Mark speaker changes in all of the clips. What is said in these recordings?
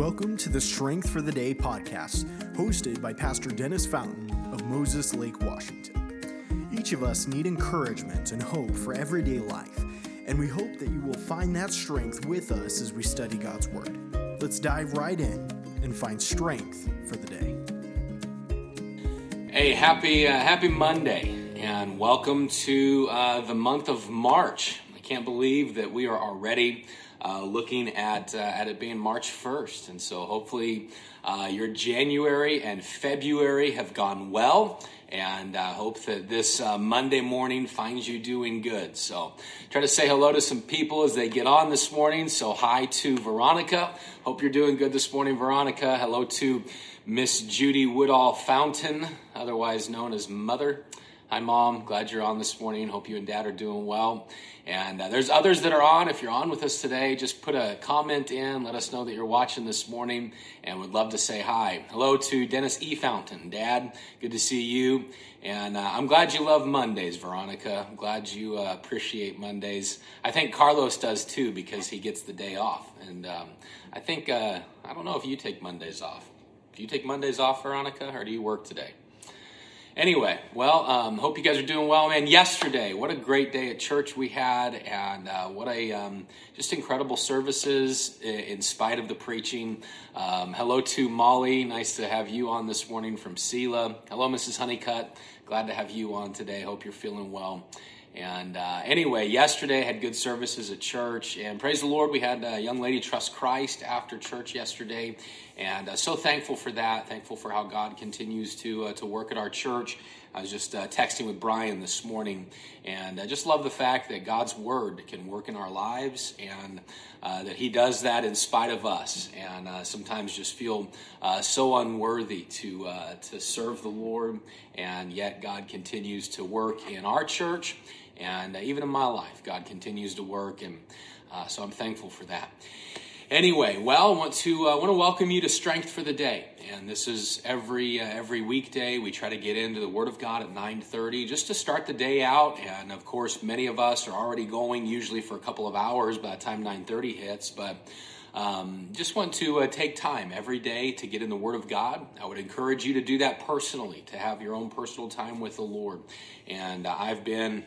Speaker 1: Welcome to the Strength for the Day podcast, hosted by Pastor Dennis Fountain of Moses Lake, Washington. Each of us need encouragement and hope for everyday life, and we hope that you will find that strength with us as we study God's Word. Let's dive right in and find strength for the day.
Speaker 2: Hey, happy uh, happy Monday, and welcome to uh, the month of March. Can't believe that we are already uh, looking at uh, at it being March 1st, and so hopefully uh, your January and February have gone well. And I hope that this uh, Monday morning finds you doing good. So, try to say hello to some people as they get on this morning. So, hi to Veronica. Hope you're doing good this morning, Veronica. Hello to Miss Judy Woodall Fountain, otherwise known as Mother. Hi, Mom. Glad you're on this morning. Hope you and Dad are doing well. And uh, there's others that are on. If you're on with us today, just put a comment in. Let us know that you're watching this morning and would love to say hi. Hello to Dennis E. Fountain. Dad, good to see you. And uh, I'm glad you love Mondays, Veronica. I'm glad you uh, appreciate Mondays. I think Carlos does too because he gets the day off. And um, I think, uh, I don't know if you take Mondays off. Do you take Mondays off, Veronica, or do you work today? Anyway, well, um, hope you guys are doing well, man. Yesterday, what a great day at church we had, and uh, what a um, just incredible services in spite of the preaching. Um, hello to Molly, nice to have you on this morning from Selah. Hello, Mrs. Honeycutt, glad to have you on today. Hope you're feeling well. And uh, anyway, yesterday had good services at church, and praise the Lord, we had a young lady trust Christ after church yesterday, and uh, so thankful for that. Thankful for how God continues to uh, to work at our church. I was just uh, texting with Brian this morning, and I just love the fact that God's word can work in our lives, and uh, that He does that in spite of us. And uh, sometimes just feel so unworthy to to serve the Lord, and yet God continues to work in our church and uh, even in my life, God continues to work, and uh, so I'm thankful for that. Anyway, well, I want to uh, want to welcome you to Strength for the Day, and this is every uh, every weekday. We try to get into the Word of God at 9:30 just to start the day out, and of course, many of us are already going usually for a couple of hours by the time 9:30 hits, but. Um, just want to uh, take time every day to get in the Word of God. I would encourage you to do that personally, to have your own personal time with the Lord. And uh, I've been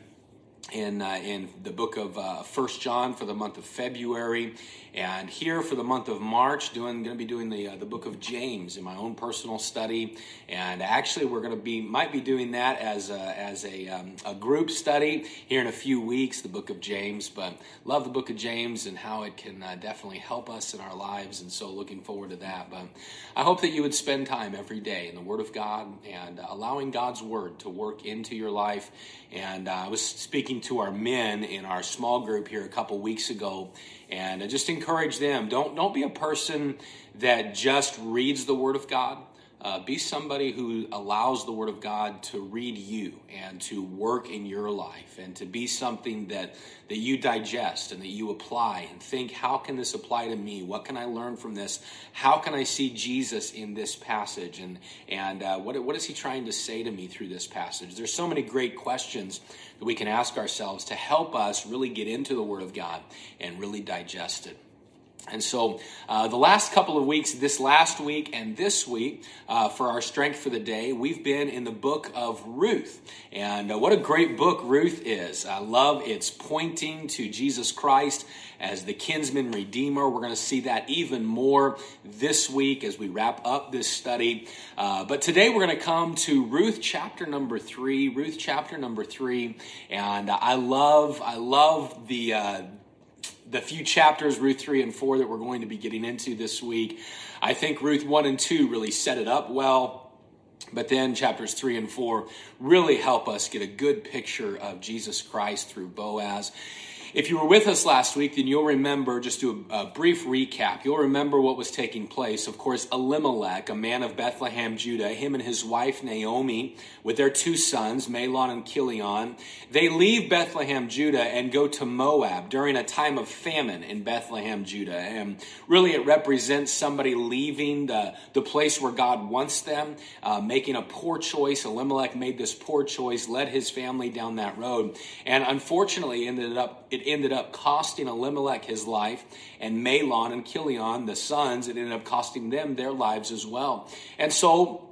Speaker 2: in uh, in the book of uh, First John for the month of February, and here for the month of March, doing going to be doing the uh, the book of James in my own personal study, and actually we're going to be might be doing that as a, as a um, a group study here in a few weeks, the book of James. But love the book of James and how it can uh, definitely help us in our lives, and so looking forward to that. But I hope that you would spend time every day in the Word of God and uh, allowing God's Word to work into your life. And uh, I was speaking to our men in our small group here a couple weeks ago, and I just encourage them don't don't be a person that just reads the Word of God. Uh, be somebody who allows the Word of God to read you and to work in your life and to be something that, that you digest and that you apply and think, how can this apply to me? What can I learn from this? How can I see Jesus in this passage? And, and uh, what, what is he trying to say to me through this passage? There's so many great questions that we can ask ourselves to help us really get into the Word of God and really digest it. And so, uh, the last couple of weeks, this last week and this week, uh, for our strength for the day, we've been in the book of Ruth. And uh, what a great book Ruth is. I love its pointing to Jesus Christ as the kinsman redeemer. We're going to see that even more this week as we wrap up this study. Uh, but today we're going to come to Ruth chapter number three. Ruth chapter number three. And I love, I love the, uh, the few chapters, Ruth 3 and 4, that we're going to be getting into this week. I think Ruth 1 and 2 really set it up well. But then chapters 3 and 4 really help us get a good picture of Jesus Christ through Boaz. If you were with us last week, then you'll remember, just do a, a, brief recap, you'll remember what was taking place. Of course, Elimelech, a man of Bethlehem, Judah, him and his wife Naomi, with their two sons, Mahlon and Chilion, they leave Bethlehem, Judah, and go to Moab during a time of famine in Bethlehem, Judah. And really, it represents somebody leaving the, the place where God wants them, uh, making a poor choice. Elimelech made this poor choice, led his family down that road, and unfortunately ended up it ended up costing Elimelech his life, and Mahlon and Chilion, the sons, it ended up costing them their lives as well. And so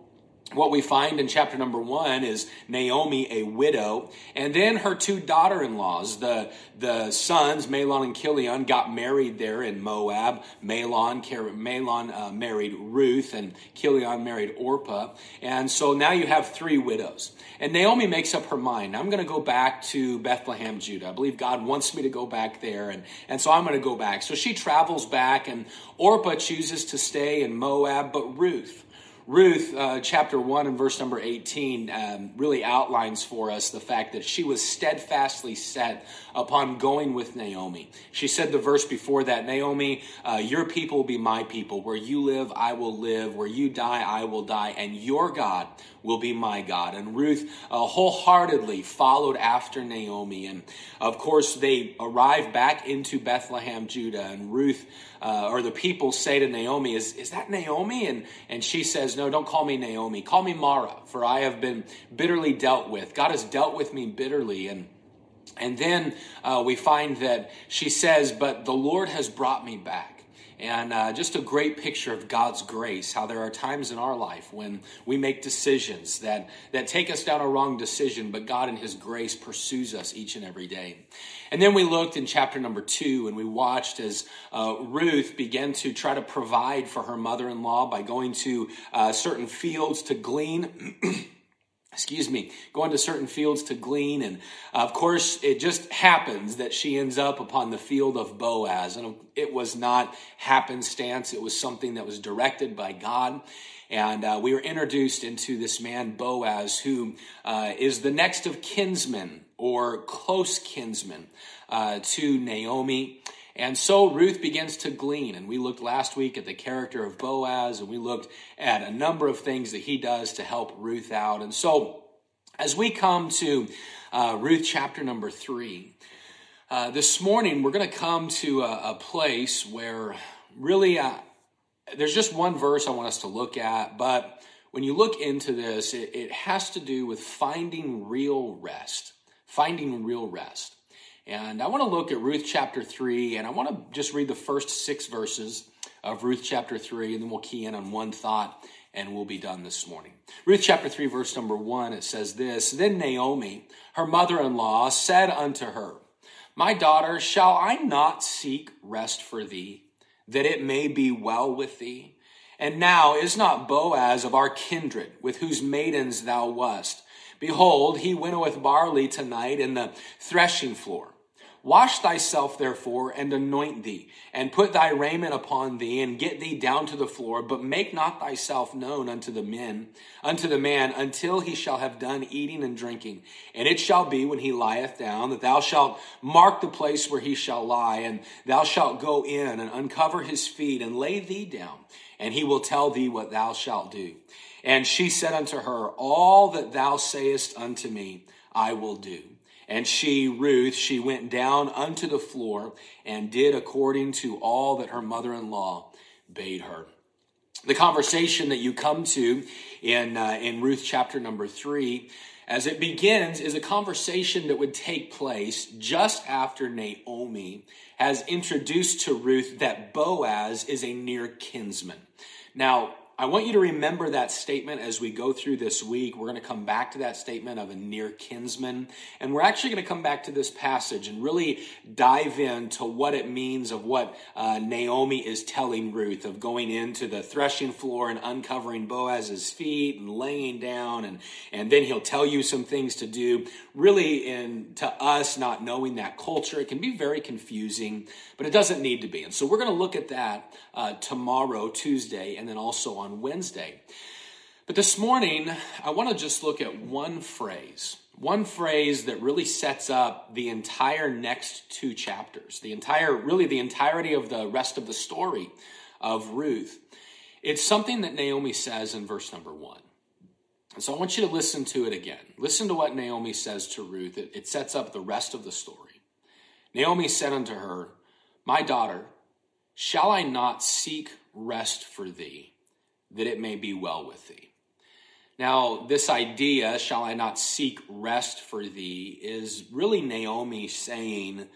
Speaker 2: what we find in chapter number one is Naomi, a widow, and then her two daughter-in-laws, the, the sons, Mahlon and Chilion, got married there in Moab. Mahlon, Mahlon uh, married Ruth, and Chilion married Orpah. And so now you have three widows. And Naomi makes up her mind. I'm going to go back to Bethlehem, Judah. I believe God wants me to go back there, and, and so I'm going to go back. So she travels back, and Orpah chooses to stay in Moab, but Ruth, Ruth, uh, chapter 1 and verse number 18, um, really outlines for us the fact that she was steadfastly set upon going with Naomi. She said the verse before that Naomi, uh, your people will be my people. Where you live, I will live. Where you die, I will die. And your God will be my God. And Ruth uh, wholeheartedly followed after Naomi. And of course, they arrive back into Bethlehem, Judah. And Ruth, uh, or the people say to Naomi, is, is that Naomi? And, and she says, No, don't call me Naomi. Call me Mara, for I have been bitterly dealt with. God has dealt with me bitterly. And and then uh, we find that she says, But the Lord has brought me back. And uh, just a great picture of God's grace, how there are times in our life when we make decisions that, that take us down a wrong decision, but God in His grace pursues us each and every day. And then we looked in chapter number two and we watched as uh, Ruth began to try to provide for her mother in law by going to uh, certain fields to glean. excuse me, going to certain fields to glean. And of course, it just happens that she ends up upon the field of Boaz. And it was not happenstance, it was something that was directed by God. And uh, we were introduced into this man, Boaz, who uh, is the next of kinsmen or close kinsmen uh, to Naomi. And so Ruth begins to glean. And we looked last week at the character of Boaz, and we looked at a number of things that he does to help Ruth out. And so as we come to uh, Ruth chapter number three, uh, this morning we're going to come to a, a place where really uh, there's just one verse I want us to look at, but when you look into this, it, it has to do with finding real rest. Finding real rest. And I want to look at Ruth chapter 3, and I want to just read the first six verses of Ruth chapter 3, and then we'll key in on one thought, and we'll be done this morning. Ruth chapter 3, verse number 1, it says this Then Naomi, her mother in law, said unto her, My daughter, shall I not seek rest for thee, that it may be well with thee? And now is not Boaz of our kindred, with whose maidens thou wast? Behold, he winnoweth barley tonight in the threshing floor. Wash thyself, therefore, and anoint thee, and put thy raiment upon thee, and get thee down to the floor, but make not thyself known unto the men, unto the man, until he shall have done eating and drinking. And it shall be when he lieth down, that thou shalt mark the place where he shall lie, and thou shalt go in and uncover his feet, and lay thee down, and he will tell thee what thou shalt do. And she said unto her, All that thou sayest unto me, I will do. And she, Ruth, she went down unto the floor and did according to all that her mother in law bade her. The conversation that you come to in, uh, in Ruth chapter number three, as it begins, is a conversation that would take place just after Naomi has introduced to Ruth that Boaz is a near kinsman. Now, I want you to remember that statement as we go through this week. We're going to come back to that statement of a near kinsman. And we're actually going to come back to this passage and really dive into what it means of what uh, Naomi is telling Ruth of going into the threshing floor and uncovering Boaz's feet and laying down. And, and then he'll tell you some things to do. Really, in, to us, not knowing that culture, it can be very confusing, but it doesn't need to be. And so we're going to look at that uh, tomorrow, Tuesday, and then also on on Wednesday. But this morning, I want to just look at one phrase, one phrase that really sets up the entire next two chapters, the entire, really the entirety of the rest of the story of Ruth. It's something that Naomi says in verse number one. And so I want you to listen to it again. Listen to what Naomi says to Ruth. It, it sets up the rest of the story. Naomi said unto her, My daughter, shall I not seek rest for thee? That it may be well with thee. Now, this idea, shall I not seek rest for thee, is really Naomi saying,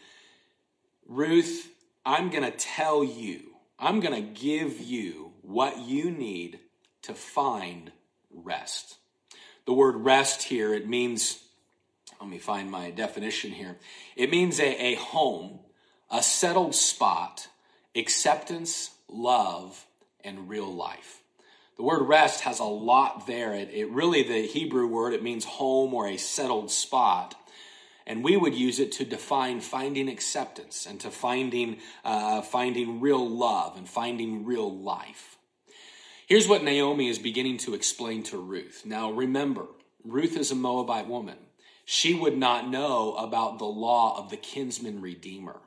Speaker 2: Ruth, I'm going to tell you, I'm going to give you what you need to find rest. The word rest here, it means, let me find my definition here. It means a, a home, a settled spot, acceptance, love, and real life. The word rest has a lot there. It, it really, the Hebrew word, it means home or a settled spot. And we would use it to define finding acceptance and to finding, uh, finding real love and finding real life. Here's what Naomi is beginning to explain to Ruth. Now, remember, Ruth is a Moabite woman. She would not know about the law of the kinsman redeemer.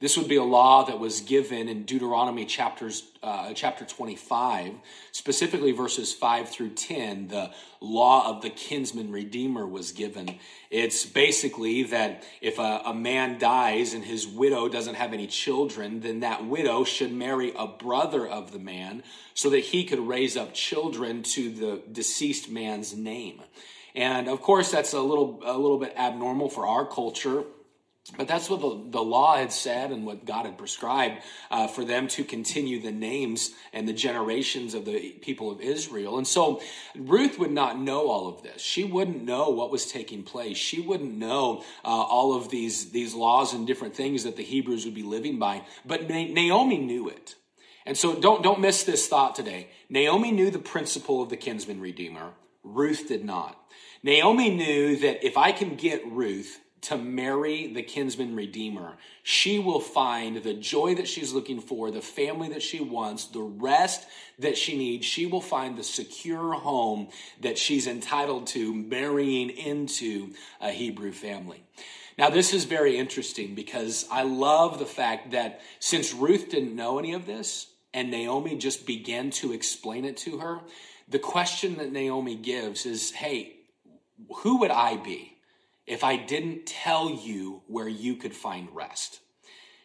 Speaker 2: This would be a law that was given in Deuteronomy chapters, uh, chapter 25, specifically verses 5 through 10. The law of the kinsman redeemer was given. It's basically that if a, a man dies and his widow doesn't have any children, then that widow should marry a brother of the man so that he could raise up children to the deceased man's name. And of course, that's a little, a little bit abnormal for our culture but that's what the, the law had said and what God had prescribed uh, for them to continue the names and the generations of the people of Israel. And so Ruth would not know all of this. She wouldn't know what was taking place. She wouldn't know uh, all of these, these laws and different things that the Hebrews would be living by. But Naomi knew it. And so don't, don't miss this thought today. Naomi knew the principle of the kinsman redeemer. Ruth did not. Naomi knew that if I can get Ruth to marry the kinsman redeemer, she will find the joy that she's looking for, the family that she wants, the rest that she needs. She will find the secure home that she's entitled to marrying into a Hebrew family. Now, this is very interesting because I love the fact that since Ruth didn't know any of this and Naomi just began to explain it to her, the question that Naomi gives is, Hey, who would I be? If I didn't tell you where you could find rest?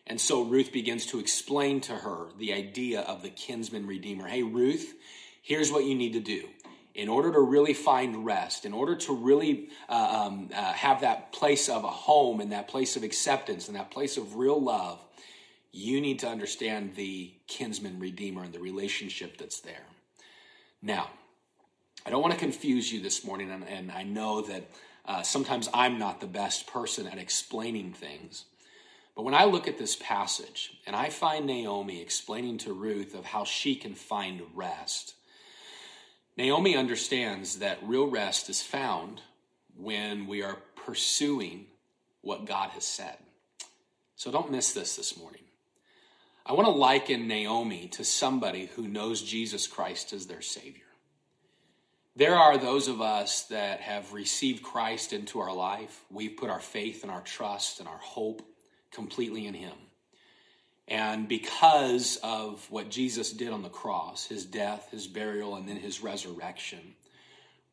Speaker 2: And so Ruth begins to explain to her the idea of the kinsman redeemer. Hey, Ruth, here's what you need to do. In order to really find rest, in order to really uh, um, uh, have that place of a home and that place of acceptance and that place of real love, you need to understand the kinsman redeemer and the relationship that's there. Now, I don't want to confuse you this morning, and, and I know that uh, sometimes I'm not the best person at explaining things. But when I look at this passage and I find Naomi explaining to Ruth of how she can find rest, Naomi understands that real rest is found when we are pursuing what God has said. So don't miss this this morning. I want to liken Naomi to somebody who knows Jesus Christ as their Savior. There are those of us that have received Christ into our life. We've put our faith and our trust and our hope completely in Him. And because of what Jesus did on the cross, his death, his burial, and then his resurrection,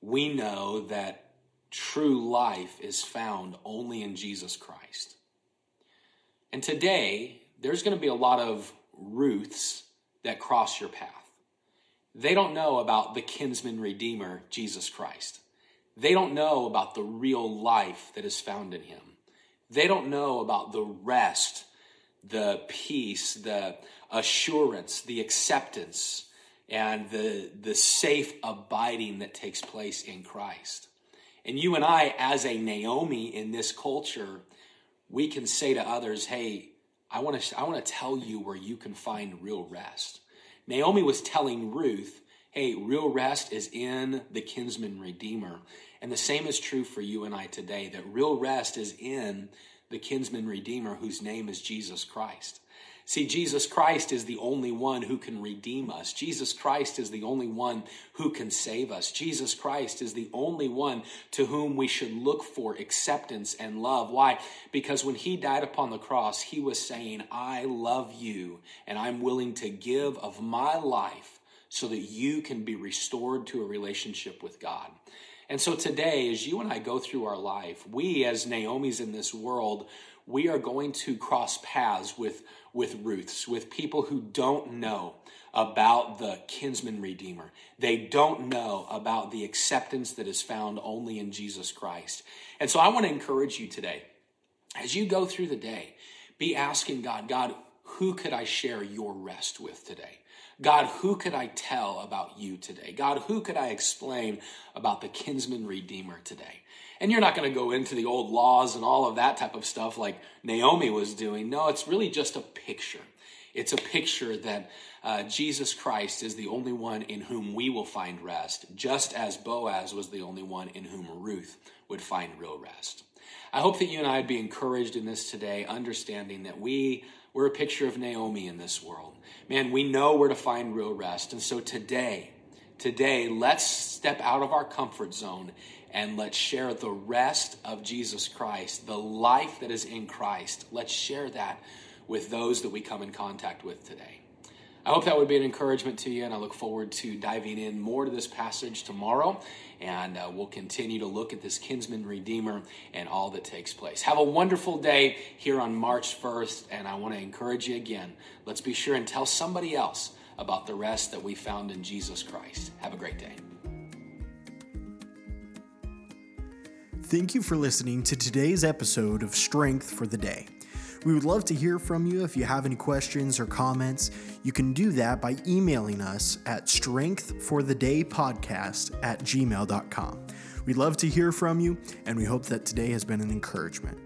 Speaker 2: we know that true life is found only in Jesus Christ. And today, there's going to be a lot of Ruths that cross your path. They don't know about the kinsman redeemer, Jesus Christ. They don't know about the real life that is found in him. They don't know about the rest, the peace, the assurance, the acceptance, and the, the safe abiding that takes place in Christ. And you and I, as a Naomi in this culture, we can say to others, hey, I want to I want to tell you where you can find real rest. Naomi was telling Ruth, hey, real rest is in the kinsman redeemer. And the same is true for you and I today, that real rest is in the kinsman redeemer whose name is Jesus Christ. See, Jesus Christ is the only one who can redeem us. Jesus Christ is the only one who can save us. Jesus Christ is the only one to whom we should look for acceptance and love. Why? Because when he died upon the cross, he was saying, I love you and I'm willing to give of my life so that you can be restored to a relationship with God. And so today, as you and I go through our life, we as Naomi's in this world, we are going to cross paths with, with Ruths, with people who don't know about the kinsman redeemer. They don't know about the acceptance that is found only in Jesus Christ. And so I want to encourage you today, as you go through the day, Be asking God, God, who could I share your rest with today? God, who could I tell about you today? God, who could I explain about the kinsman redeemer today? And you're not going to go into the old laws and all of that type of stuff like Naomi was doing. No, it's really just a picture. It's a picture that uh, Jesus Christ is the only one in whom we will find rest, just as Boaz was the only one in whom Ruth would find real rest. I hope that you and I would be encouraged in this today, understanding that we we're a picture of Naomi in this world. Man, we know where to find real rest. And so today, today, let's step out of our comfort zone and let's share the rest of Jesus Christ, the life that is in Christ. Let's share that with those that we come in contact with today. I hope that would be an encouragement to you, and I look forward to diving in more to this passage tomorrow. And uh, we'll continue to look at this kinsman redeemer and all that takes place. Have a wonderful day here on March 1st, and I want to encourage you again. Let's be sure and tell somebody else about the rest that we found in Jesus Christ. Have a great day.
Speaker 1: Thank you for listening to today's episode of Strength for the Day. We would love to hear from you if you have any questions or comments. You can do that by emailing us at strengthforthedaypodcast at gmail.com. We'd love to hear from you, and we hope that today has been an encouragement.